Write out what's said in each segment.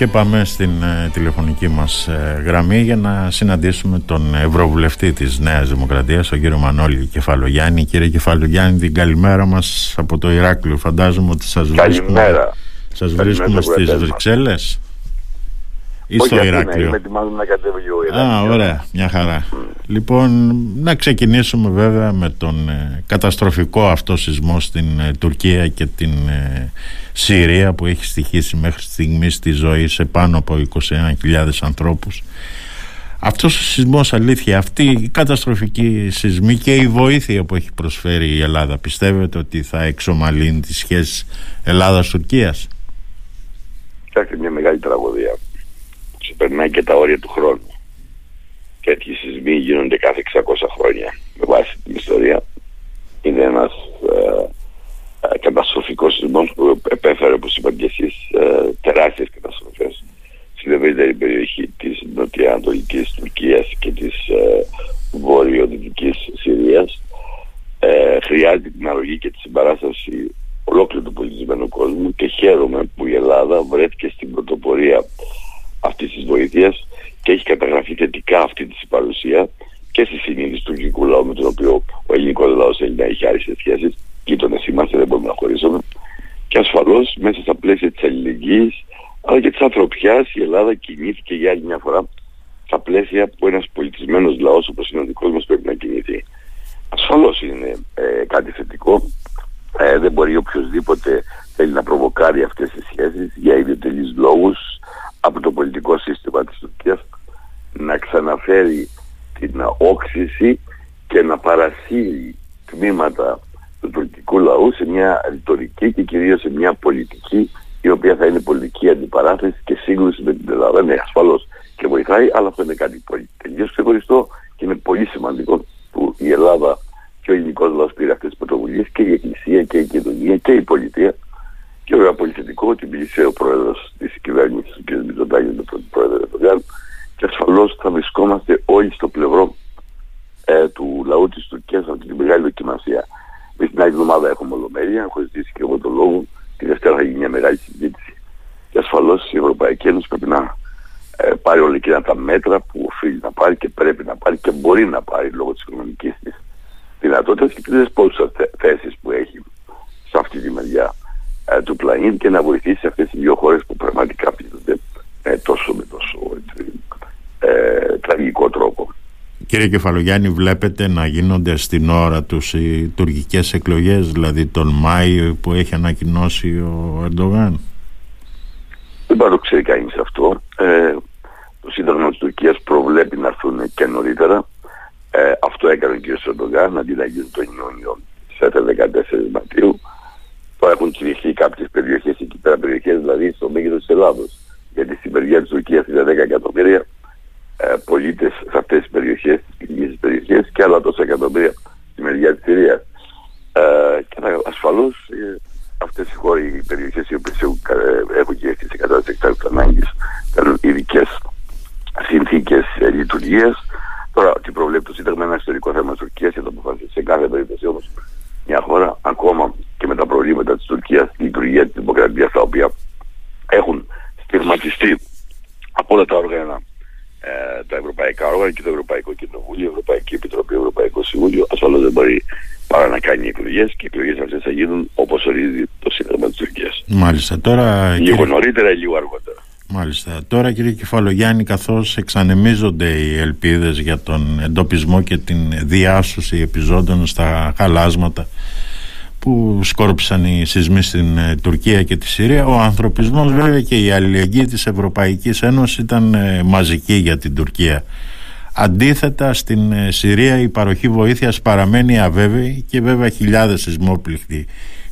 Και πάμε στην ε, τηλεφωνική μας ε, γραμμή για να συναντήσουμε τον Ευρωβουλευτή της Νέας Δημοκρατίας, τον κύριο Μανώλη Κεφαλογιάννη. Κύριε Κεφαλογιάννη, την καλημέρα μας από το Ηράκλειο. Φαντάζομαι ότι σας βρίσκουμε, σας βρίσκουμε στις Βρυξέλλες ή Όχι στο Ηράκλειο. Είμαι ετοιμάζομαι να κατέβει Α, ωραία, μια χαρά. Λοιπόν, να ξεκινήσουμε βέβαια με τον ε, καταστροφικό αυτό σεισμό στην ε, Τουρκία και την ε, Συρία που έχει στοιχήσει μέχρι στιγμής στη ζωή σε πάνω από 21.000 ανθρώπους. Αυτός ο σεισμός αλήθεια, αυτή η καταστροφική σεισμή και η βοήθεια που έχει προσφέρει η Ελλάδα πιστεύετε ότι θα εξομαλύνει τις σχέσεις Ελλάδας-Τουρκίας; Κοιτάξτε μια μεγάλη τραγωδία ξεπερνάει και τα όρια του χρόνου. Τέτοιοι σεισμοί γίνονται κάθε 600 χρόνια με βάση την ιστορία. Είναι ένας ε, ε, καταστροφικός σεισμός που επέφερε, όπως είπατε και εσείς, ε, τεράστιες καταστροφές στην ευρύτερη περιοχή της νοτιοανατολικής Τουρκίας και της ε, βορειοδυτικής Συρίας. Ε, χρειάζεται την αρρωγή και τη συμπαράσταση ολόκληρου του πολιτισμένου κόσμου και χαίρομαι που η Ελλάδα βρέθηκε στην πρωτοπορία αυτή τη βοήθεια και έχει καταγραφεί θετικά αυτή τη παρουσία και στη συνείδηση του ελληνικού λαού με τον οποίο ο ελληνικό λαό έχει να έχει άριστε σχέσει. Γείτονε είμαστε, δεν μπορούμε να χωρίσουμε. Και ασφαλώ μέσα στα πλαίσια τη αλληλεγγύη αλλά και τη ανθρωπιά η Ελλάδα κινήθηκε για άλλη μια φορά στα πλαίσια που ένας πολιτισμένος λαός όπως είναι ο δικός μας πρέπει να κινηθεί. Ασφαλώς είναι ε, κάτι θετικό. Ε, δεν μπορεί οποιοδήποτε θέλει να προβοκάρει αυτές τις σχέσεις για ιδιωτελείς λόγους από το πολιτικό σύστημα της Τουρκίας να ξαναφέρει την όξυση και να παρασύρει τμήματα του τουρκικού λαού σε μια ρητορική και κυρίως σε μια πολιτική η οποία θα είναι πολιτική αντιπαράθεση και σύγκρουση με την Ελλάδα. Ναι, ασφαλώς και βοηθάει, αλλά αυτό είναι κάτι πολύ τελείως ξεχωριστό και είναι πολύ σημαντικό που η Ελλάδα και ο ελληνικός λαός πήρε αυτές τις πρωτοβουλίες και η Εκκλησία και η κοινωνία και η πολιτεία και βέβαια πολύ θετικό ότι μίλησε ο πρόεδρος της κυβέρνησης, ο κ. Μητσοτάκης, με τον πρόεδρο Ερντογάν, και ασφαλώς θα βρισκόμαστε όλοι στο πλευρό ε, του λαού της Τουρκίας από την μεγάλη δοκιμασία. Με την άλλη εβδομάδα έχουμε ολομέλεια, έχω ζητήσει και εγώ τον λόγο. Τη Δευτέρα θα γίνει μια μεγάλη συζήτηση. Και ασφαλώς η Ευρωπαϊκή Ένωση πρέπει να ε, πάρει όλα εκείνα τα μέτρα που οφείλει να πάρει και πρέπει να πάρει και μπορεί να πάρει λόγω της οικονομικής της δυνατότητας και τις δεσπόζουσες θέσεις που έχει σε αυτή τη μεριά ε, του πλανήτη και να βοηθήσει αυτές τις δύο χώρες που πραγματικά πλήττονται ε, τόσο με τόσο ε, τραγικό τρόπο. Κύριε Κεφαλογιάννη, βλέπετε να γίνονται στην ώρα τους οι τουρκικές εκλογές, δηλαδή τον Μάιο που έχει ανακοινώσει ο Ερντογάν; Δεν πάρω ξέρει κανείς αυτό. Ε, το Σύνταγμα της Τουρκίας προβλέπει να έρθουν και νωρίτερα. Ε, αυτό έκανε ο κ. Ερντογάν, αντί να γίνουν τον Ιούνιο σε 14 Μαρτίου. Τώρα έχουν κηρυχθεί κάποιε περιοχέ εκεί πέρα, περιοχέ δηλαδή στο μέγεθο τη Ελλάδο. Γιατί στην παιδιά τη Τουρκία είναι 10 εκατομμύρια ε, πολίτε σε αυτέ τι περιοχέ, τι κοινικέ περιοχέ και άλλα τόσα εκατομμύρια στη μεριά της Συρίας. Ε, και ασφαλώς ε, αυτές οι χώρε, οι περιοχές οι οποίες έχουν, ε, έχουν κηρυχθεί σε κατάσταση εκτάκτου ανάγκης, θέλουν ειδικές συνθήκες ε, λειτουργίας. Τώρα, τι προβλέπει το Σύνταγμα, ένα ιστορικό θέμα της Τουρκίας και το αποφασίσει σε κάθε περίπτωση όμως μια χώρα ακόμα και με τα προβλήματα της Τουρκίας, η λειτουργία της δημοκρατίας τα οποία έχουν στιγματιστεί από όλα τα όργανα ε, τα ευρωπαϊκά όργανα και το Ευρωπαϊκό Κοινοβούλιο, η Ευρωπαϊκή Επιτροπή, το Ευρωπαϊκό Συμβούλιο, ασφαλώ δεν μπορεί παρά να κάνει εκλογές και οι εκλογές αυτές θα γίνουν όπως ορίζει το Σύνταγμα της Τουρκίας. Μάλιστα. Τώρα, λίγο κύριε... νωρίτερα ή λίγο αργότερα. Μάλιστα. Τώρα κύριε Κεφαλογιάννη καθώς εξανεμίζονται οι ελπίδες για τον εντοπισμό και την διάσωση επιζώντων στα χαλάσματα που σκόρπισαν οι σεισμοί στην ε, Τουρκία και τη Συρία. Ο ανθρωπισμός βέβαια και η αλληλεγγύη της Ευρωπαϊκής Ένωσης ήταν ε, μαζική για την Τουρκία. Αντίθετα στην ε, Συρία η παροχή βοήθειας παραμένει αβέβαιη και βέβαια χιλιάδες σεισμόπληκτοι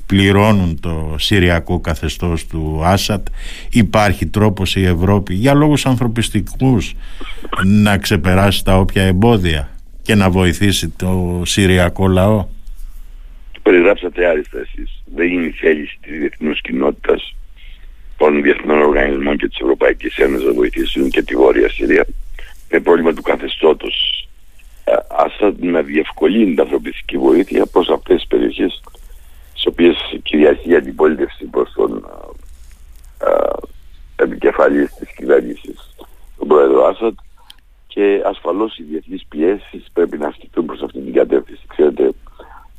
πληρώνουν το συριακό καθεστώς του Άσατ υπάρχει τρόπος η Ευρώπη για λόγους ανθρωπιστικούς να ξεπεράσει τα όποια εμπόδια και να βοηθήσει το συριακό λαό Περιγράψατε άριστα εσείς. Δεν είναι η θέληση της διεθνούς κοινότητας των διεθνών οργανισμών και της Ευρωπαϊκής Ένωσης να βοηθήσουν και τη Βόρεια Συρία με πρόβλημα του καθεστώτος. Ε, Άσαντ να διευκολύνει την ανθρωπιστική βοήθεια προς αυτές τις περιοχές στις οποίες κυριαρχεί η αντιπολίτευση προς τον επικεφαλής της κυβέρνησης του πρόεδρο Άσαντ. Και ασφαλώς οι διεθνείς πιέσεις πρέπει να ασκηθούν προς αυτή την κατεύθυνση. Ξέρετε,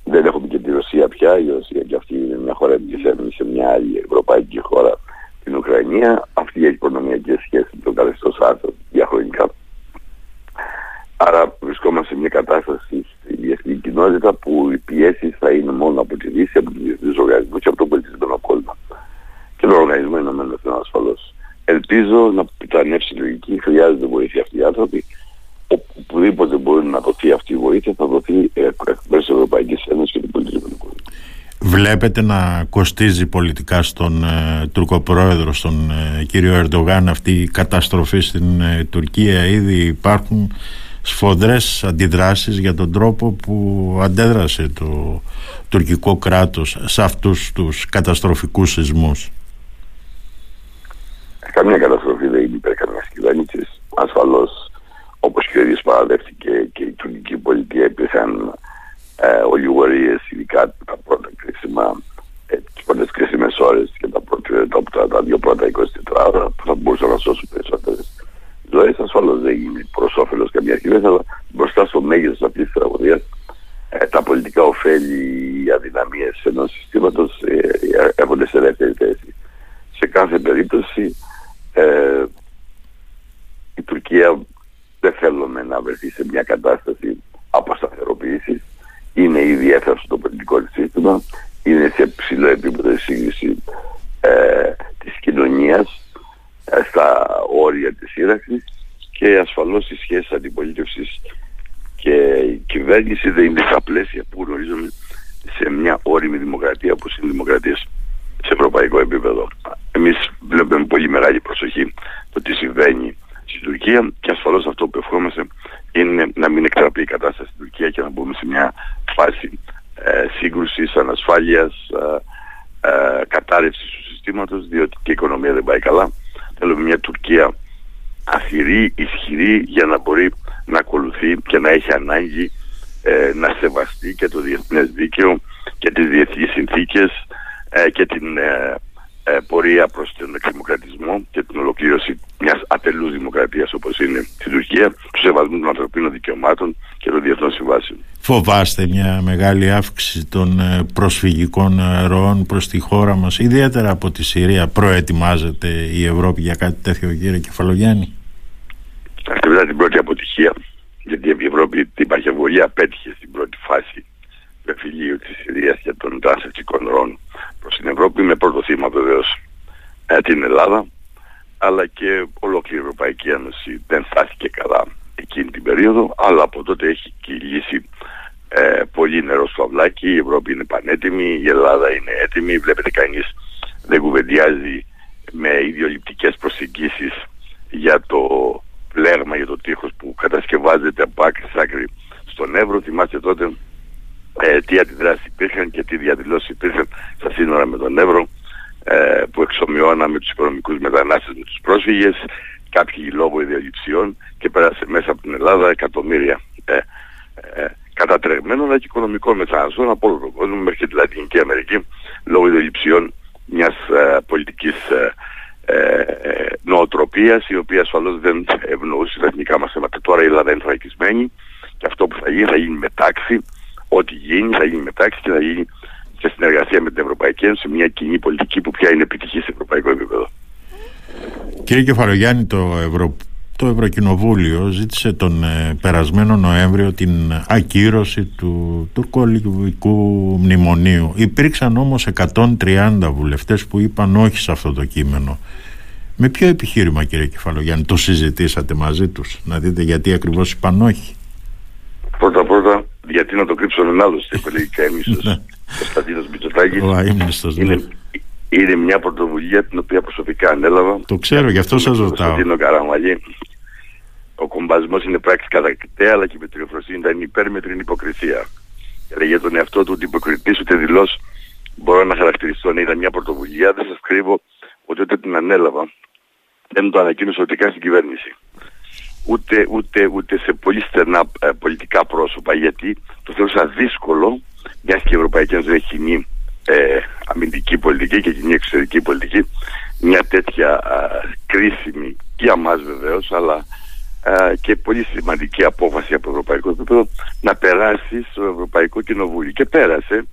δεν έχουμε και τη Ρωσία πια, η Ρωσία και αυτή είναι μια χώρα που σε μια άλλη ευρωπαϊκή χώρα, την Ουκρανία. Αυτή έχει οικονομιακές σχέσεις με τον καθεστώς Άσαντ διαχρονικά. Άρα βρισκόμαστε σε μια κατάσταση στη διεθνή κοινότητα που οι πιέσεις θα είναι μόνο από τη Δύση, από τους διεθνείς οργανισμούς και από τον πολιτισμένο κόσμο. Και τον Οργανισμό Ηνωμένων Εθνών ασφαλώς. Ελπίζω να πιτανεύσει η λογική, χρειάζεται βοήθεια αυτοί οι άνθρωποι. Οπουδήποτε μπορεί να δοθεί αυτή η βοήθεια θα δοθεί εκ μέρου της Ευρωπαϊκής Ένωσης και του πολιτισμένου κόσμου. Βλέπετε να κοστίζει πολιτικά στον ε, Τουρκοπρόεδρο, στον ε, κύριο Ερντογάν αυτή η καταστροφή στην ε, Τουρκία; Ήδη υπάρχουν σφοδρές αντιδράσεις για τον τρόπο που αντέδρασε το τουρκικό κράτος σε αυτούς τους καταστροφικούς σεισμούς. Καμία καταστροφή δεν είναι υπέρ καμιάς κυβέρνησης. Ασφαλώς όπως και ο ίδιος παραδέχτηκε και η τουρκική πολιτεία υπήρχαν ε, ολιγορίες ειδικά τα πρώτα κρίσιμα ε, τις πρώτες κρίσιμες ώρες και τα, πρώτα, τα, τα δύο πρώτα 24 ώρα που θα μπορούσαν να σώσουν περισσότερες ζωές ασφαλώς δεν είναι προς όφελος καμία κυβέρνηση, αλλά μπροστά στο μέγεθος αυτής της τραγωδίας ε, τα πολιτικά ωφέλη, οι αδυναμίες ενός συστήματος ε, ε, έρχονται σε δεύτερη θέση. Σε κάθε περίπτωση ε, η Τουρκία δεν θέλουμε να βρεθεί σε μια κατάσταση αποσταθεροποίησης. Είναι ήδη έφτασε το πολιτικό της σύστημα, είναι σε ψηλό επίπεδο σύγκριση ε, της κοινωνίας ε, στα όρια της σύραξης και ασφαλώς οι σχέσεις αντιπολίτευσης και η κυβέρνηση δεν είναι στα πλαίσια που γνωρίζουμε σε μια όρημη δημοκρατία που είναι δημοκρατίες σε ευρωπαϊκό επίπεδο. Εμείς βλέπουμε πολύ μεγάλη προσοχή το τι συμβαίνει στην Τουρκία και ασφαλώς αυτό που ευχόμαστε είναι να μην εκτραπεί η κατάσταση στην Τουρκία και να μπούμε σε μια φάση ε, σύγκρουσης, ανασφάλειας, ε, ε, κατάρρευσης του συστήματος διότι και η οικονομία δεν πάει καλά Θέλουμε μια Τουρκία αθυρή, ισχυρή για να μπορεί να ακολουθεί και να έχει ανάγκη ε, να σεβαστεί και το διεθνές δίκαιο και τις διεθνείς συνθήκες ε, και την ε, ε, πορεία προς τον εκδημοκρατισμό και την ολοκλήρωση μιας ατελούς δημοκρατίας όπως είναι στην Τουρκία, του σεβασμού των ανθρωπίνων δικαιωμάτων και των διεθνών συμβάσεων. Φοβάστε μια μεγάλη αύξηση των ε, προσφυγικών ε, ροών προς τη χώρα μας, ιδιαίτερα από τη Συρία. Προετοιμάζεται η Ευρώπη για κάτι τέτοιο κύριε Κεφαλογιάννη; Αυτή μετά την πρώτη αποτυχία, γιατί η Ευρώπη την παχευολία απέτυχε στην πρώτη φάση του εφηλίου της Συρίας και των τρανσευτικών ροών προς την Ευρώπη με πρώτο θύμα βεβαίως ε, την Ελλάδα αλλά και ολόκληρη η Ευρωπαϊκή Ένωση δεν στάθηκε καλά εκείνη την περίοδο αλλά από τότε έχει κυλήσει ε, πολύ νερό στο αυλάκι η Ευρώπη είναι πανέτοιμη, η Ελλάδα είναι έτοιμη βλέπετε κανείς δεν κουβεντιάζει με ιδιολειπτικές προσεγγίσεις για το πλέγμα, για το τείχος που κατασκευάζεται από άκρη σ' άκρη στον Εύρο. Θυμάστε τότε ε, τι αντιδράσεις υπήρχαν και τι διαδηλώσεις υπήρχαν στα σύνορα με τον Εύρο ε, που εξομοιώναμε τους οικονομικούς μετανάστες με τους πρόσφυγες κάποιοι λόγω ιδεολειψιών και πέρασε μέσα από την Ελλάδα εκατομμύρια ε, ε, κατατρεγμένων αλλά και οικονομικών μεταναστών από όλο τον κόσμο μέχρι και τη Λατινική Αμερική λόγω ιδεολειψιών μιας ε, πολιτικής ε, ε, νοοτροπίας η οποία ασφαλώς δεν ευνοούσε τα εθνικά μας θέματα. Τώρα η Ελλάδα είναι θωρακισμένη και αυτό που θα γίνει θα γίνει μετάξυ ό,τι γίνει θα γίνει μετάξυ και θα γίνει σε συνεργασία με την Ευρωπαϊκή Ένωση μια κοινή πολιτική που πια είναι επιτυχή σε ευρωπαϊκό επίπεδο. Κύριε Κεφαλογιάννη, το, Ευρω... το Ευρωκοινοβούλιο ζήτησε τον ε, περασμένο Νοέμβριο την ακύρωση του τουρκολικού μνημονίου. Υπήρξαν όμως 130 βουλευτές που είπαν όχι σε αυτό το κείμενο. Με ποιο επιχείρημα κύριε Κεφαλογιάννη το συζητήσατε μαζί τους, να δείτε γιατί ακριβώς είπαν όχι; Πρώτα πρώτα γιατί να το κρύψω έναν άλλο είπε λέει και έμισος ναι. Κωνσταντίνος Μητσοτάκης είναι, ναι. Είναι μια πρωτοβουλία την οποία προσωπικά ανέλαβα. Το ξέρω γι' αυτό σας ρωτάω. Κωνσταντίνο Καραμαλή. Ο κομπασμός είναι πράξη κατακτητέα αλλά και η μετριοφροσύνη ήταν υπέρμετρη υποκρισία. Έλεγε τον εαυτό του ότι υποκριτής ούτε δηλώς μπορώ να χαρακτηριστώ να ήταν μια πρωτοβουλία. Δεν σας κρύβω ότι όταν την ανέλαβα. Δεν το ανακοίνωσα ότι κάνει στην κυβέρνηση. Ούτε, ούτε, ούτε σε πολύ στενά ε, πολιτικά πρόσωπα γιατί το θεώρησα δύσκολο μιας και η Ευρωπαϊκή Ένωση έχει κοινή ε, αμυντική πολιτική και κοινή εξωτερική πολιτική. Μια τέτοια κρίσιμη για μας βεβαίως αλλά και πολύ σημαντική απόφαση από το ευρωπαϊκό επίπεδο να περάσει στο Ευρωπαϊκό Κοινοβούλιο. Και πέρασε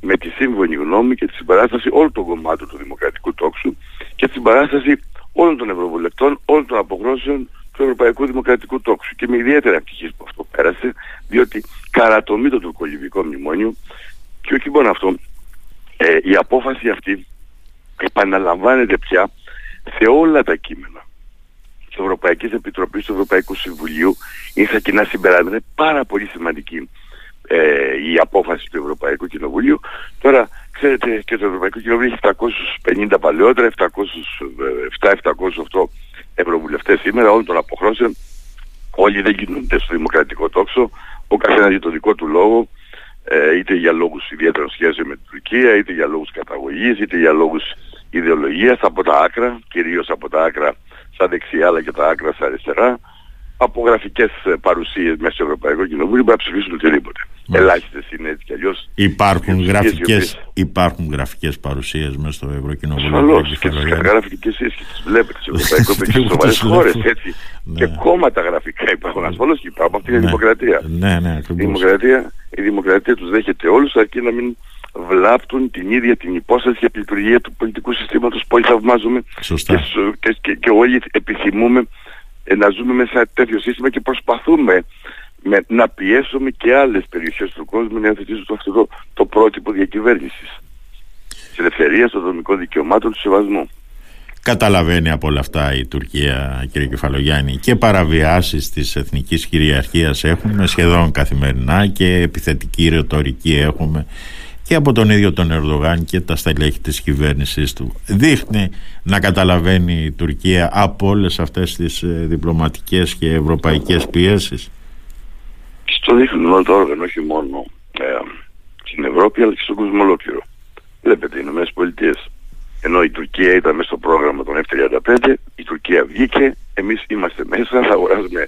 με τη σύμφωνη γνώμη και τη συμπαράσταση όλων των κομμάτων του δημοκρατικού τόξου και τη συμπαράσταση όλων των ευρωβουλευτών, όλων των αποχρώσεων του Ευρωπαϊκού Δημοκρατικού Τόξου. Και με ιδιαίτερη ευτυχή που αυτό πέρασε, διότι καρατομεί το τουρκολιβικό μνημόνιο. Και όχι μόνο αυτό, ε, η απόφαση αυτή επαναλαμβάνεται πια σε όλα τα κείμενα της Ευρωπαϊκής Επιτροπής του Ευρωπαϊκού Συμβουλίου είναι στα κοινά συμπεράσματα. Είναι πάρα πολύ σημαντική ε, η απόφαση του Ευρωπαϊκού Κοινοβουλίου. Τώρα, ξέρετε, και το Ευρωπαϊκό Κοινοβούλιο έχει 750 παλαιότερα, 707-708 ευρωβουλευτές σήμερα, όλων των αποχρώσεων. Όλοι δεν κινούνται στο δημοκρατικό τόξο, ο καθένας για το δικό του λόγο, ε, είτε για λόγους ιδιαίτερων σχέσεων με την Τουρκία, είτε για λόγους καταγωγής, είτε για λόγους ιδεολογίας από τα άκρα, κυρίως από τα άκρα στα δεξιά αλλά και τα άκρα στα αριστερά από γραφικές ε, παρουσίες μέσα στο Ευρωπαϊκό Κοινοβούλιο μπορεί να ψηφίσουν οτιδήποτε. Mm. Ελάχιστες είναι έτσι κι αλλιώς. Υπάρχουν γραφικές, υπάρχουν γραφικές παρουσίες μέσα στο Ευρωκοινοβούλιο. Ασφαλώς και τις γραφικές εσείς και τις βλέπετε στο Ευρωπαϊκό Κοινοβούλιο. σοβαρές χώρες έτσι. Ναι. Και κόμματα γραφικά υπάρχουν. Ασφαλώς και υπάρχουν. Αυτή είναι η ναι. δημοκρατία. Ναι, ναι, η δημοκρατία, η δημοκρατία τους δέχεται όλους αρκεί να μην βλάπτουν την ίδια την υπόσταση και την λειτουργία του πολιτικού συστήματος που όλοι θαυμάζουμε και, και, και, και όλοι επιθυμούμε ε, να ζούμε μέσα σε τέτοιο σύστημα και προσπαθούμε με, να πιέσουμε και άλλες περιοχές του κόσμου να υιοθετήσουν αυτό το, το πρότυπο διακυβέρνησης της ελευθερίας των δομικών δικαιωμάτων του σεβασμού. Καταλαβαίνει από όλα αυτά η Τουρκία κύριε Κεφαλογιάννη και παραβιάσεις της εθνικής κυριαρχίας έχουμε σχεδόν καθημερινά και επιθετική ρητορική έχουμε και από τον ίδιο τον Ερδογάν και τα στελέχη της κυβέρνησης του. Δείχνει να καταλαβαίνει η Τουρκία από όλες αυτές τις ε, διπλωματικές και ευρωπαϊκές πιέσεις. Στο δείχνουν όλα τα όργανα, όχι μόνο ε, στην Ευρώπη αλλά και στον κόσμο ολόκληρο. Βλέπετε, οι Ηνωμένες Πολιτείες, ενώ η Τουρκία ήταν μέσα στο πρόγραμμα των F-35, η Τουρκία βγήκε, εμείς είμαστε μέσα, θα αγοράζουμε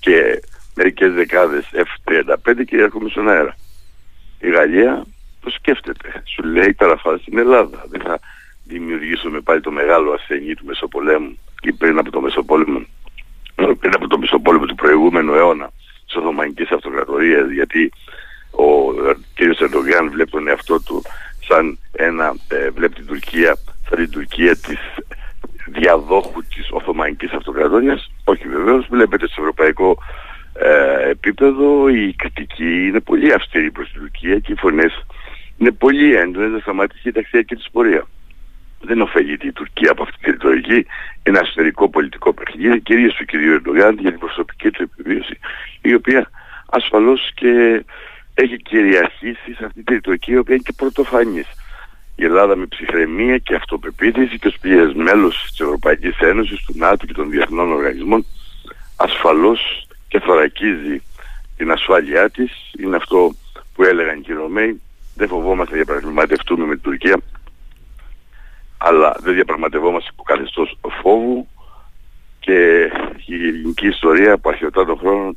και μερικές δεκάδες F-35 και έρχομαι στον αέρα. Η Γαλλία το σκέφτεται. Σου λέει τώρα στην Ελλάδα. Δεν θα δημιουργήσουμε πάλι το μεγάλο ασθενή του Μεσοπολέμου ή πριν από το Μεσοπόλεμο, πριν από το Μεσοπόλεμο του προηγούμενου αιώνα της Οθωμανικής Αυτοκρατορίας γιατί ο κ. Ερντογάν βλέπει τον εαυτό του σαν ένα, ε, βλέπει την Τουρκία σαν την Τουρκία της διαδόχου της Οθωμανικής Αυτοκρατορίας όχι βεβαίως βλέπετε στο ευρωπαϊκό ε, επίπεδο η κριτική είναι πολύ αυστηρή προς την Τουρκία και οι φωνές είναι πολύ έντονες να σταματήσει η ταξιακή της πορεία. Δεν ωφελείται η Τουρκία από αυτή τη ρητορική. Ένα εσωτερικό πολιτικό παιχνίδι, κυρίως του κ. Ερντογάν για την προσωπική του επιβίωση, η οποία ασφαλώς και έχει κυριαρχήσει σε αυτή τη ρητορική, η οποία είναι και πρωτοφανής. Η Ελλάδα με ψυχραιμία και αυτοπεποίθηση και ως πλήρες μέλος της Ευρωπαϊκής Ένωσης, του ΝΑΤΟ και των διεθνών οργανισμών, ασφαλώς και θωρακίζει την ασφάλειά της. Είναι αυτό που έλεγαν οι Ρωμαίοι, δεν φοβόμαστε να διαπραγματευτούμε με την Τουρκία, αλλά δεν διαπραγματευόμαστε από καθεστώς φόβου και η ελληνική ιστορία από αρχαιοτά των χρόνων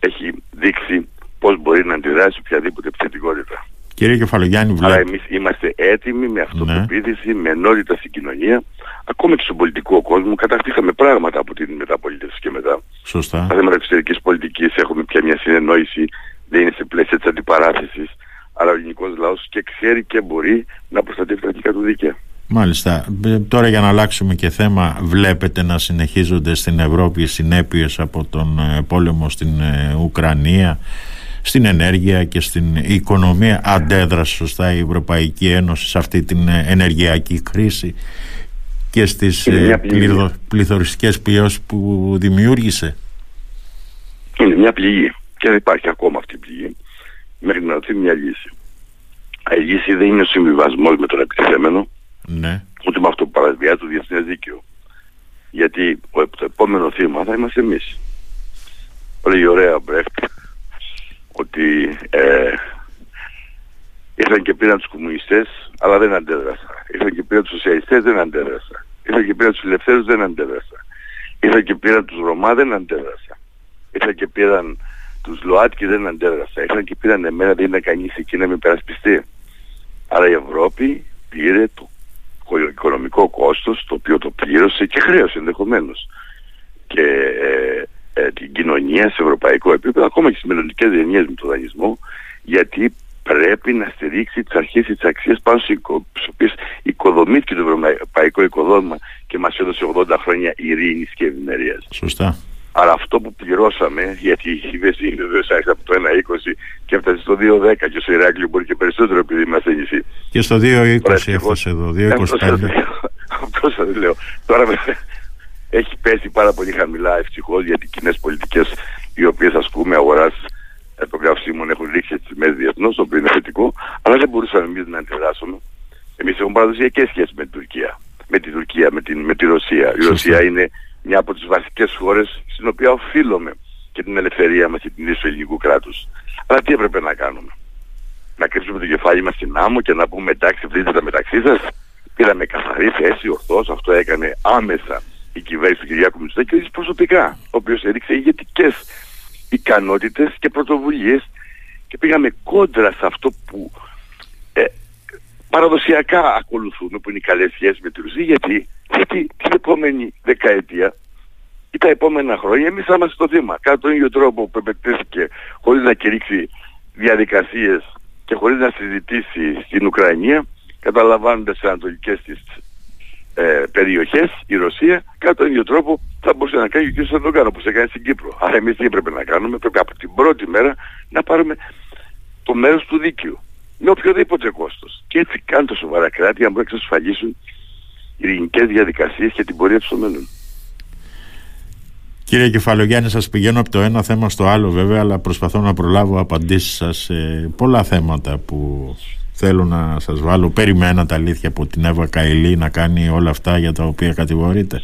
έχει δείξει πώς μπορεί να αντιδράσει οποιαδήποτε επιθετικότητα. Κύριε Κεφαλογιάννη, βλέπω. Άρα εμείς είμαστε έτοιμοι με αυτοπεποίθηση, ναι. με ενότητα στην κοινωνία, ακόμη και στον πολιτικό κόσμο. Κατακτήσαμε πράγματα από την μεταπολίτευση και μετά. Σωστά. Τα θέματα εξωτερικής πολιτικής έχουμε πια μια συνεννόηση, δεν είναι σε πλαίσια της αντιπαράθεσης αλλά ο ελληνικός λαός και ξέρει και μπορεί να προστατεύει τα αρχικά του δίκαια. Μάλιστα. Ε, τώρα για να αλλάξουμε και θέμα, βλέπετε να συνεχίζονται στην Ευρώπη συνέπειες από τον ε, πόλεμο στην ε, Ουκρανία, στην ενέργεια και στην οικονομία. Αντέδρασε σωστά η Ευρωπαϊκή Ένωση σε αυτή την ενεργειακή κρίση και στις πληθωριστικές ποιώσεις που δημιούργησε. Είναι μια πληγή και δεν υπάρχει ακόμα αυτή η πληγή μέχρι να δοθεί μια λύση. Η λύση δεν είναι ο συμβιβασμός με τον επιτιθέμενο, ναι. ούτε με αυτό που παραβιάζει το διεθνές δίκαιο. Γιατί το επόμενο θύμα θα είμαστε εμείς. Λέει ωραία Μπρέχτ ότι ε, ήρθαν και πήραν τους κομμουνιστές αλλά δεν αντέδρασα. Ήρθαν και πήραν τους σοσιαλιστές δεν αντέδρασα. Ήρθαν και πήραν τους ελευθέρους δεν αντέδρασα. Ήρθαν και πήραν τους Ρωμά δεν αντέδρασα. Ήρθαν και πήραν τους ΛΟΑΤ και δεν αντέδρασα. Ήρθαν και πήραν εμένα, δεν είναι κανείς εκεί να με περασπιστεί. Άρα η Ευρώπη πήρε το οικονομικό κόστος το οποίο το πλήρωσε και χρέωσε ενδεχομένως και ε, ε, την κοινωνία σε ευρωπαϊκό επίπεδο ακόμα και στις μελλοντικές γενιές με τον δανεισμό γιατί πρέπει να στηρίξει τις αρχές και τις αξίες πάνω στις οποίες οικοδομήθηκε το ευρωπαϊκό οικοδόμημα και μας έδωσε 80 χρόνια ειρήνης και ευημερίας. Σωστά. Αλλά αυτό που πληρώσαμε, γιατί η Βεσίνη βεβαίως άρχισε από το 1,20 και έφτασε στο 2,10 και στο Ηράκλειο μπορεί και περισσότερο επειδή είμαστε νησί. Και στο 2,20 έφτασε εδώ, 2,25. Αυτό σας λέω. Τώρα έχει πέσει πάρα πολύ χαμηλά ευτυχώς γιατί οι κοινές πολιτικές οι οποίες ας πούμε αγοράς ε, των καυσίμων έχουν ρίξει τις τιμές διεθνώς, το οποίο είναι θετικό, αλλά δεν μπορούσαμε εμείς να αντιδράσουμε. Εμείς έχουμε παραδοσιακές σχέσεις με την Τουρκία. Με την Τουρκία, με, την, με τη Ρωσία. Η Ρωσία είναι μια από τις βασικές χώρες στην οποία οφείλουμε και την ελευθερία μας και την ίσο ελληνικού κράτους. Αλλά τι έπρεπε να κάνουμε; Να κρύψουμε το κεφάλι μας στην άμμο και να πούμε εντάξει βρείτε τα μεταξύ σας. Πήραμε καθαρή θέση, ορθώς, αυτό έκανε άμεσα η κυβέρνηση του Κυριάκου Μητσοτάκη και προσωπικά, ο οποίος έδειξε ηγετικές ικανότητες και πρωτοβουλίες και πήγαμε κόντρα σε αυτό που ε, παραδοσιακά ακολουθούμε που είναι οι καλές σχέσεις με τη Ρουσία γιατί, γιατί την επόμενη δεκαετία ή τα επόμενα χρόνια εμείς θα είμαστε στο θύμα. Κατά τον ίδιο τρόπο που επεκτέθηκε χωρίς να κηρύξει διαδικασίες και χωρίς να συζητήσει στην Ουκρανία καταλαμβάνοντας τις ανατολικές της ε, περιοχές η Ρωσία κατά τον ίδιο τρόπο θα μπορούσε να κάνει και ο κ. Σαντογκάν όπως έκανε στην Κύπρο. Άρα εμείς τι έπρεπε να κάνουμε, πρέπει από την πρώτη μέρα να πάρουμε το μέρος του δίκαιου με οποιοδήποτε κόστος. Και έτσι κάνουν τα σοβαρά κράτη αν μπορούν να εξασφαλίσουν ειρηνικές διαδικασίες και την πορεία του στο μέλλον. Κύριε Κεφαλογιάννη, σας πηγαίνω από το ένα θέμα στο άλλο βέβαια, αλλά προσπαθώ να προλάβω απαντήσεις σας σε πολλά θέματα που θέλω να σας βάλω. Περιμένατε αλήθεια από την Εύα Καηλή να κάνει όλα αυτά για τα οποία κατηγορείτε.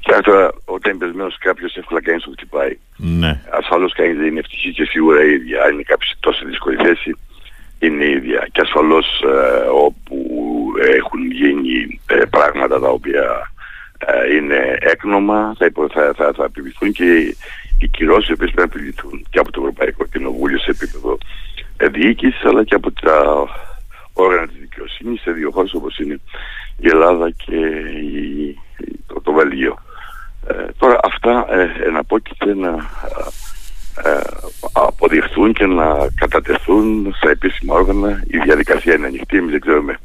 Και τώρα όταν είναι πεσμένος κάποιος εύκολα κανείς το χτυπάει. Ναι. Ασφαλώς κανείς δεν είναι ευτυχής και σίγουρα η ίδια. Αν είναι κάποιος σε τόσο δύσκολη θέση είναι η ίδια. Και ασφαλώς ε, όπου έχουν γίνει ε, πράγματα τα οποία ε, είναι έκνομα θα, υπο, θα, θα, θα επιβληθούν και οι κυρώσεις οι οποίες πρέπει να επιβληθούν και από το Ευρωπαϊκό Κοινοβούλιο σε επίπεδο διοίκησης αλλά και από τα όργανα της δικαιοσύνης σε δύο χώρες όπως είναι η Ελλάδα και η, το, το Βέλγιο. Ε, τώρα αυτά ε, εναπόκειται να ε, αποδειχθούν και να κατατεθούν στα επίσημα όργανα. Η διαδικασία είναι ανοιχτή, εμείς δεν ξέρουμε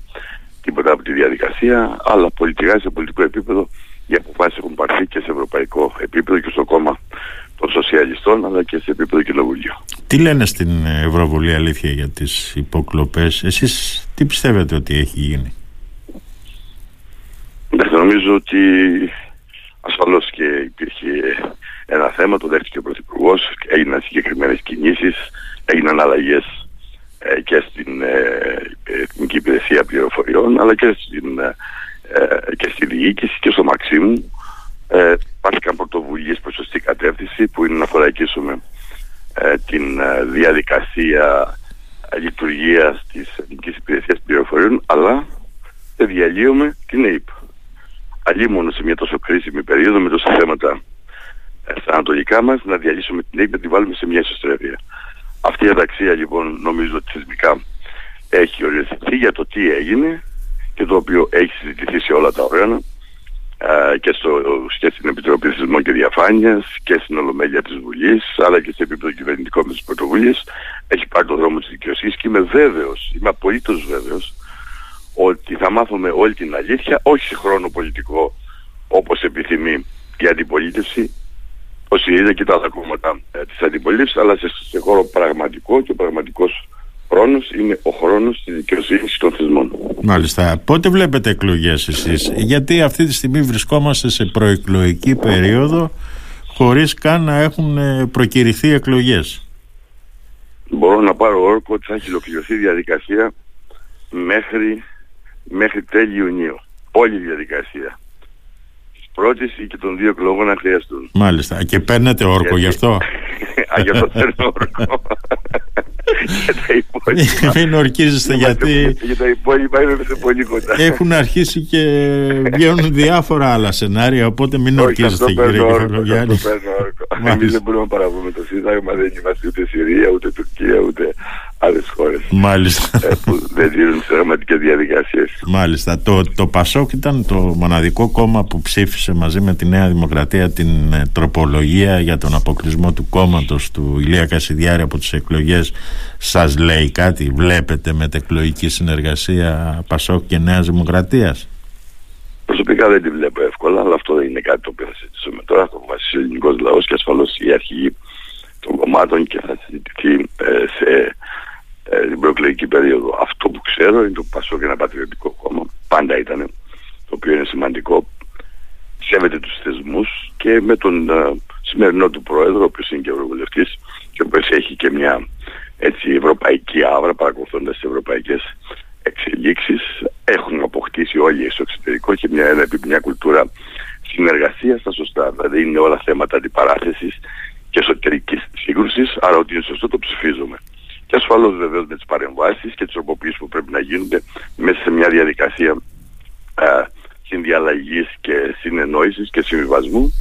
τίποτα από τη διαδικασία, αλλά πολιτικά σε πολιτικό επίπεδο οι αποφάσεις έχουν πάρθει και σε ευρωπαϊκό επίπεδο και στο κόμμα των σοσιαλιστών αλλά και σε επίπεδο κοινοβουλίου. Τι λένε στην Ευρωβουλή αλήθεια για τις υποκλοπές, εσείς τι πιστεύετε ότι έχει γίνει; νομίζω ότι ασφαλώς και υπήρχε ένα θέμα, το δέχτηκε ο Πρωθυπουργός, έγιναν συγκεκριμένες κινήσεις, έγιναν αλλαγές ε, και στην ε, Εθνική Υπηρεσία Πληροφοριών αλλά και, στην, ε, και στη διοίκηση και στο Μαξίμου ε, πάρθηκαν πρωτοβουλίες προς σωστή κατεύθυνση που είναι να φορακίσουμε ε, την ε, διαδικασία ε, λειτουργίας της Εθνικής Υπηρεσίας Πληροφοριών αλλά δεν διαλύουμε την ΑΕΠ. μόνο σε μια τόσο κρίσιμη περίοδο με τόσα θέματα ε, στα ανατολικά μας να διαλύσουμε την ΑΕΠ και να τη βάλουμε σε μια ισοστρέφεια. Αυτή η αταξία λοιπόν νομίζω ότι θεσμικά έχει οριοθετηθεί για το τι έγινε και το οποίο έχει συζητηθεί σε όλα τα όργανα και, στο, και στην Επιτροπή Θεσμών και Διαφάνειας και στην Ολομέλεια της Βουλής αλλά και σε επίπεδο κυβερνητικό με τις πρωτοβουλίες έχει πάρει τον δρόμο της δικαιοσύνης και είμαι βέβαιος, είμαι απολύτως βέβαιος ότι θα μάθουμε όλη την αλήθεια όχι σε χρόνο πολιτικό όπως επιθυμεί η αντιπολίτευση ο ΣΥΡΙΖΑ και τα άλλα κόμματα ε, της αντιπολίτευσης αλλά σε, σε χώρο πραγματικό και ο πραγματικός χρόνος είναι ο χρόνος της δικαιοσύνης των θεσμών. Μάλιστα. Πότε βλέπετε εκλογές εσείς, γιατί αυτή τη στιγμή βρισκόμαστε σε προεκλογική περίοδο χωρίς καν να έχουν ε, προκηρυχθεί εκλογές. Μπορώ να πάρω όρκο ότι θα έχει ολοκληρωθεί η διαδικασία μέχρι, μέχρι τέλη Ιουνίου. Όλη η διαδικασία. Της πρώτης ή και των δύο εκλογών να χρειαστούν. Μάλιστα. Και παίρνετε όρκο γι' αυτό; Α, γι' αυτό παίρνω όρκο. Μην ορκίζεστε γιατί. Για τα υπόλοιπα είμαστε πολύ κοντά. Έχουν αρχίσει και βγαίνουν διάφορα άλλα σενάρια, οπότε μην ορκίζεστε κύριε Κεφαλογιάννη. Εμείς δεν μπορούμε να παραβούμε το Σύνταγμα, δεν είμαστε ούτε Συρία, ούτε Τουρκία, ούτε άλλες χώρες. Μάλιστα. Ε, που δεν δίνουν συνταγματικές διαδικασίες. Μάλιστα. Το, το Πασόκ ήταν το μοναδικό κόμμα που ψήφισε μαζί με τη Νέα Δημοκρατία την ε, τροπολογία για τον αποκλεισμό του κόμματος του Ηλία Κασιδιάρη από τις εκλογές. Σας λέει κάτι, βλέπετε μετεκλογική συνεργασία Πασόκ και Νέας Δημοκρατίας; Προσωπικά δεν τη βλέπω εύκολα, αλλά αυτό δεν είναι κάτι το οποίο θα συζητήσουμε τώρα. Θα αποφασίσει ο ελληνικός λαός και ασφαλώς η αρχηγή των κομμάτων και θα συζητηθεί ε, σε ε, την προεκλογική περίοδο. Αυτό που ξέρω είναι το Πασό και ένα πατριωτικό κόμμα. Πάντα ήταν, το οποίο είναι σημαντικό. Σέβεται τους θεσμούς και με τον ε, σημερινό του πρόεδρο, ο οποίος είναι και ευρωβουλευτής και ο οποίος έχει και μια έτσι, ευρωπαϊκή άβρα παρακολουθώντας τις ευρωπαϊκές εξελίξεις. Έχουν αποκτήσει όλοι στο εξωτερικό και μια, μια κουλτούρα συνεργασίας στα σωστά. Δηλαδή είναι όλα θέματα αντιπαράθεσης και εσωτερικής σύγκρουσης, άρα ότι είναι σωστό το ψηφίζουμε. Και ασφαλώς βεβαίως με τις παρεμβάσεις και τις τροποποιήσεις που πρέπει να γίνονται μέσα σε μια διαδικασία συνδιαλλαγής και συνεννόησης και συμβιβασμού.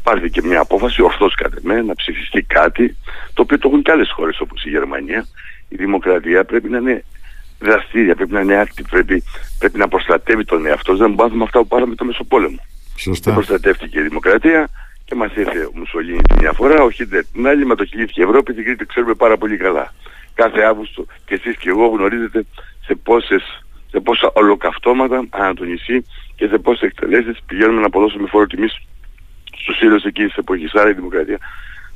Υπάρχει και μια απόφαση, ορθώς κατά με, να ψηφιστεί κάτι το οποίο το έχουν και άλλες χώρες όπως η Γερμανία. Η δημοκρατία πρέπει να είναι δραστήρια, πρέπει να είναι άκτη, πρέπει, πρέπει να προστατεύει τον εαυτό. Δεν μπορούμε αυτά που πάραμε το Μεσοπόλεμο. Σωστά. Δεν προστατεύτηκε η δημοκρατία, και μας ήρθε ο Μουσολίνης τη μια φορά, ο Χίτλερ την άλλη, μετοχυλήθηκε η Ευρώπη, την Κρήτη ξέρουμε πάρα πολύ καλά. Κάθε Αύγουστο και εσείς και εγώ γνωρίζετε σε, πόσες, σε πόσα ολοκαυτώματα ανά το νησί και σε πόσες εκτελέσεις πηγαίνουμε να αποδώσουμε φόρο τιμής στους ήλιου εκείνης της εποχής. Άρα η δημοκρατία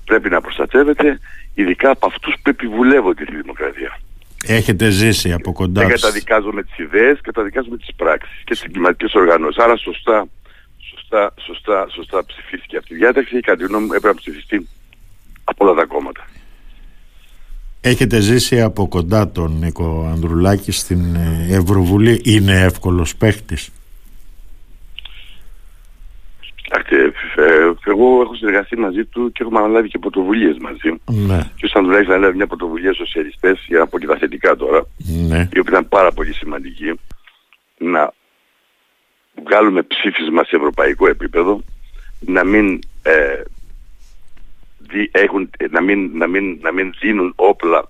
πρέπει να προστατεύεται, ειδικά από αυτούς που επιβουλεύονται τη δημοκρατία. Έχετε ζήσει από κοντά. Δεν καταδικάζουμε τις ιδέες, καταδικάζουμε τις πράξεις και τις εγκληματικές οργανώσεις. Άρα σωστά σωστά, σωστά, σωστά ψηφίστηκε αυτή η διάταξη και κατά τη γνώμη μου έπρεπε να ψηφιστεί από όλα τα κόμματα. Έχετε ζήσει από κοντά τον Νίκο Ανδρουλάκη στην ε, Ευρωβουλή. Είναι εύκολος παίχτης; Κοιτάξτε, ε, εγώ έχω συνεργαστεί μαζί του και έχουμε αναλάβει και πρωτοβουλίες μαζί. Ναι. Και ο Ανδρουλάκη αναλάβει μια πρωτοβουλία σοσιαλιστές, για να πω και τα θετικά τώρα, ναι. η οποία ήταν πάρα πολύ σημαντική, να βγάλουμε ψήφισμα σε ευρωπαϊκό επίπεδο να μην, ε, έχουν, να μην, να μην, να μην δίνουν όπλα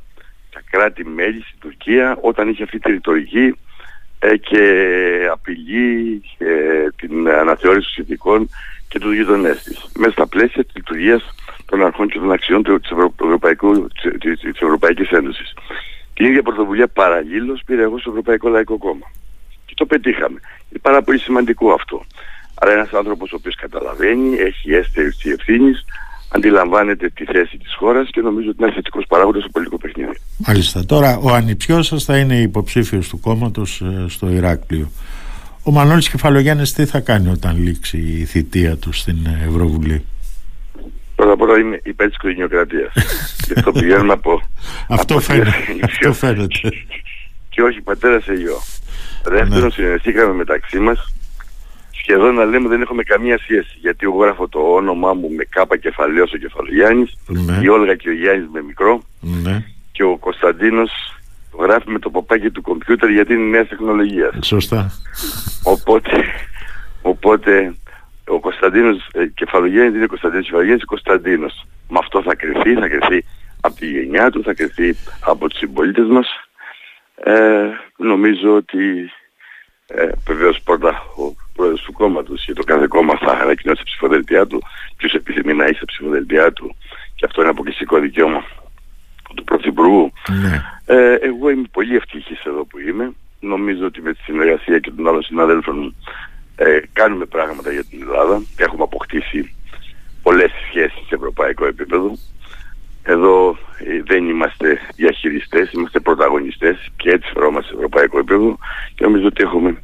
τα κράτη-μέλη στην Τουρκία όταν είχε αυτή τη ρητορική ε, και απειλεί ε, την αναθεώρηση των συνθηκών και τους γειτονές της μέσα στα πλαίσια της λειτουργίας των αρχών και των αξιών της, Ευρω... Ευρωπαϊκού... της Ευρωπαϊκής Ένωσης. Την ίδια πρωτοβουλία παραλλήλως πήρε εγώ στο Ευρωπαϊκό Λαϊκό Κόμμα το πετύχαμε. Είναι πάρα πολύ σημαντικό αυτό. Άρα ένας άνθρωπος ο οποίος καταλαβαίνει, έχει αίσθηση ευθύνης, αντιλαμβάνεται τη θέση της χώρας και νομίζω ότι είναι ένας θετικός παράγοντας στο πολιτικό παιχνίδι. Μάλιστα. Τώρα ο ανιψιός σας θα είναι υποψήφιος του κόμματος ε, στο Ηράκλειο. Ο Μανώλης Κεφαλογιάννης τι θα κάνει όταν λήξει η θητεία του στην Ευρωβουλή; Πρώτα απ' όλα είμαι υπέρ της οικογενειοκρατίας. και αυτό πηγαίνουμε από... Αυτό φαίνεται. Αυτό φαίνεται. Και όχι πατέρα σε γιο. Δεύτερον, ναι. συνεργαστήκαμε μεταξύ μας. Σχεδόν να λέμε δεν έχουμε καμία σχέση. Γιατί εγώ γράφω το όνομά μου με κάπα κεφαλαίος ο Κεφαλογιάννης, ναι. η Όλγα και ο Γιάννης με μικρό, ναι. και ο Κωνσταντίνος το γράφει με το παπάκι του κομπιούτερ γιατί είναι νέας τεχνολογίας. Σωστά. Οπότε, οπότε ο Κωνσταντίνος ε, Κεφαλογιάννης είναι Κωνσταντίνος Κεφαλογιάννης και Κωνσταντίνος. Με αυτό θα κρυθεί, θα κρυθεί από τη γενιά του, θα κρυθεί από τους συμπολίτες μας ε, νομίζω ότι ε, βεβαίως πρώτα ο πρόεδρος του κόμματος και το κάθε κόμμα θα ανακοινώσει τα ψηφοδέλτιά του. Ποιος επιθυμεί να έχει τα ψηφοδέλτιά του, και αυτό είναι αποκλειστικό δικαίωμα του Πρωθυπουργού. Ναι. Ε, εγώ είμαι πολύ ευτυχής εδώ που είμαι. Νομίζω ότι με τη συνεργασία και των άλλων συναδέλφων μου ε, κάνουμε πράγματα για την Ελλάδα. Έχουμε αποκτήσει πολλές σχέσεις σε ευρωπαϊκό επίπεδο. Εδώ ε, δεν είμαστε διαχειριστές, είμαστε πρωταγωνιστές και έτσι φερόμαστε σε ευρωπαϊκό επίπεδο και νομίζω ότι έχουμε,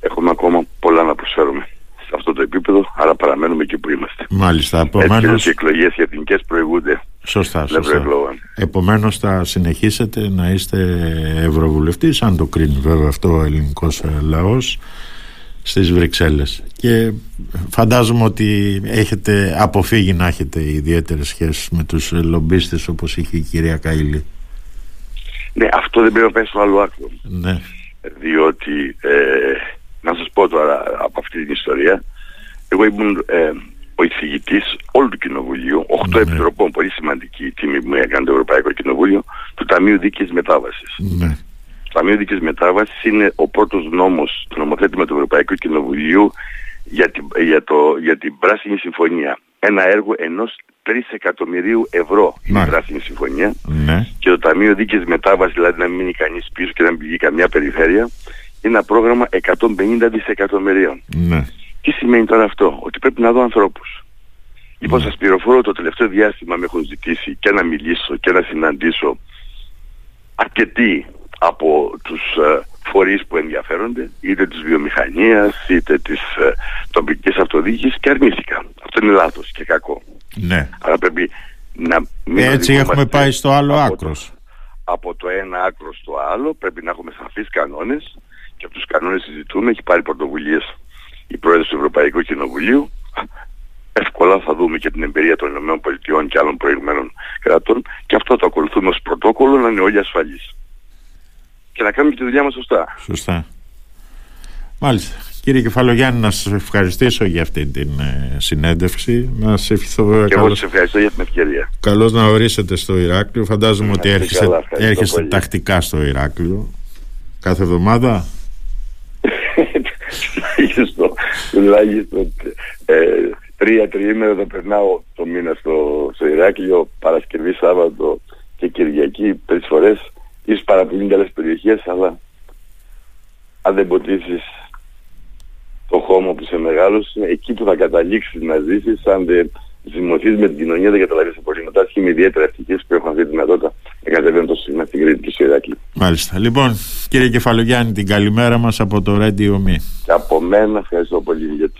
έχουμε ακόμα πολλά να προσφέρουμε σε αυτό το επίπεδο, άρα παραμένουμε εκεί που είμαστε. Μάλιστα. Επομένως... Έτσι και οι εκλογές για εθνικές προηγούνται. Σωστά, σωστά. Επομένως θα συνεχίσετε να είστε ευρωβουλευτής, αν το κρίνει βέβαια αυτό ο ελληνικός λαός στις Βρυξέλλες και φαντάζομαι ότι έχετε αποφύγει να έχετε ιδιαίτερες σχέσεις με τους λομπίστες όπως είχε η κυρία Καηλή Ναι αυτό δεν πρέπει να πέσει στο άλλο άκρο ναι. διότι ε, να σας πω τώρα από αυτή την ιστορία εγώ ήμουν ε, ο εισηγητής όλου του Κοινοβουλίου, 8 ναι. επιτροπών, πολύ σημαντική η τιμή που έκανε το Ευρωπαϊκό Κοινοβούλιο, του Ταμείου Δίκαιης Μετάβασης. Ναι. Το Ταμείο Δίκαιη Μετάβασης είναι ο πρώτος νόμος, το νομοθέτημα του Ευρωπαϊκού Κοινοβουλίου για την, για, το, για την Πράσινη Συμφωνία. Ένα έργο ενός 3 εκατομμυρίου ευρώ η Πράσινη Συμφωνία. Ναι. Και το Ταμείο Δίκαιη Μετάβασης, δηλαδή να μην μείνει κανείς πίσω και να μην πηγεί καμιά περιφέρεια, είναι ένα πρόγραμμα 150 δισεκατομμυρίων. Ναι. Τι σημαίνει τώρα αυτό, ότι πρέπει να δω ανθρώπους. Λοιπόν, σας πληροφορώ το τελευταίο διάστημα με έχουν ζητήσει και να μιλήσω και να συναντήσω αρκετοί από τους ε, φορείς που ενδιαφέρονται, είτε της βιομηχανίας, είτε της ε, τοπικής αυτοδιοίκησης και αρνήθηκα. Αυτό είναι λάθος και κακό. Ναι. Άρα πρέπει να μην Έτσι έχουμε πάει στο άλλο από άκρος. Το, από το ένα άκρο στο άλλο πρέπει να έχουμε σαφείς κανόνες και από τους κανόνες συζητούμε. Έχει πάρει πρωτοβουλίες η Πρόεδρος του Ευρωπαϊκού Κοινοβουλίου. Εύκολα θα δούμε και την εμπειρία των ΗΠΑ και άλλων προηγουμένων κρατών και αυτό το ακολουθούμε ως πρωτόκολλο να είναι όλοι ασφαλείς και να κάνουμε και τη δουλειά μας σωστά. Σωστά. Μάλιστα. Κύριε Κεφαλογιάννη, να σας ευχαριστήσω για αυτή την ε, συνέντευξη. Να σας ευχηθώ. Και εγώ σας ευχαριστώ για την ευκαιρία. Καλώς να ορίσετε στο Ηράκλειο. Φαντάζομαι ότι έρχεστε, έρχεστε τακτικά στο Ηράκλειο. Κάθε εβδομάδα; τουλάχιστον, τουλάχιστον ε, τρία τριήμερα θα περνάω το μήνα στο, στο Ηράκλειο, Παρασκευή, Σάββατο και Κυριακή τρεις φορές εις πάρα πολύ καλές περιοχές, αλλά αν δεν ποτίσεις το χώμα που σε μεγάλωσε, εκεί που θα καταλήξεις να ζήσεις, αν δεν ζυμωθείς με την κοινωνία, δεν καταλάβεις πολύ μετά. Και είμαι ιδιαίτερα ευτυχής που έχω αυτή τη δυνατότητα να κατεβαίνω τόσο συχνά στην Κρήτη και στο Ηράκλειο. Μάλιστα. Λοιπόν, κύριε Κεφαλογιάννη, την καλημέρα μας από το Radio Me. Και από μένα ευχαριστώ πολύ για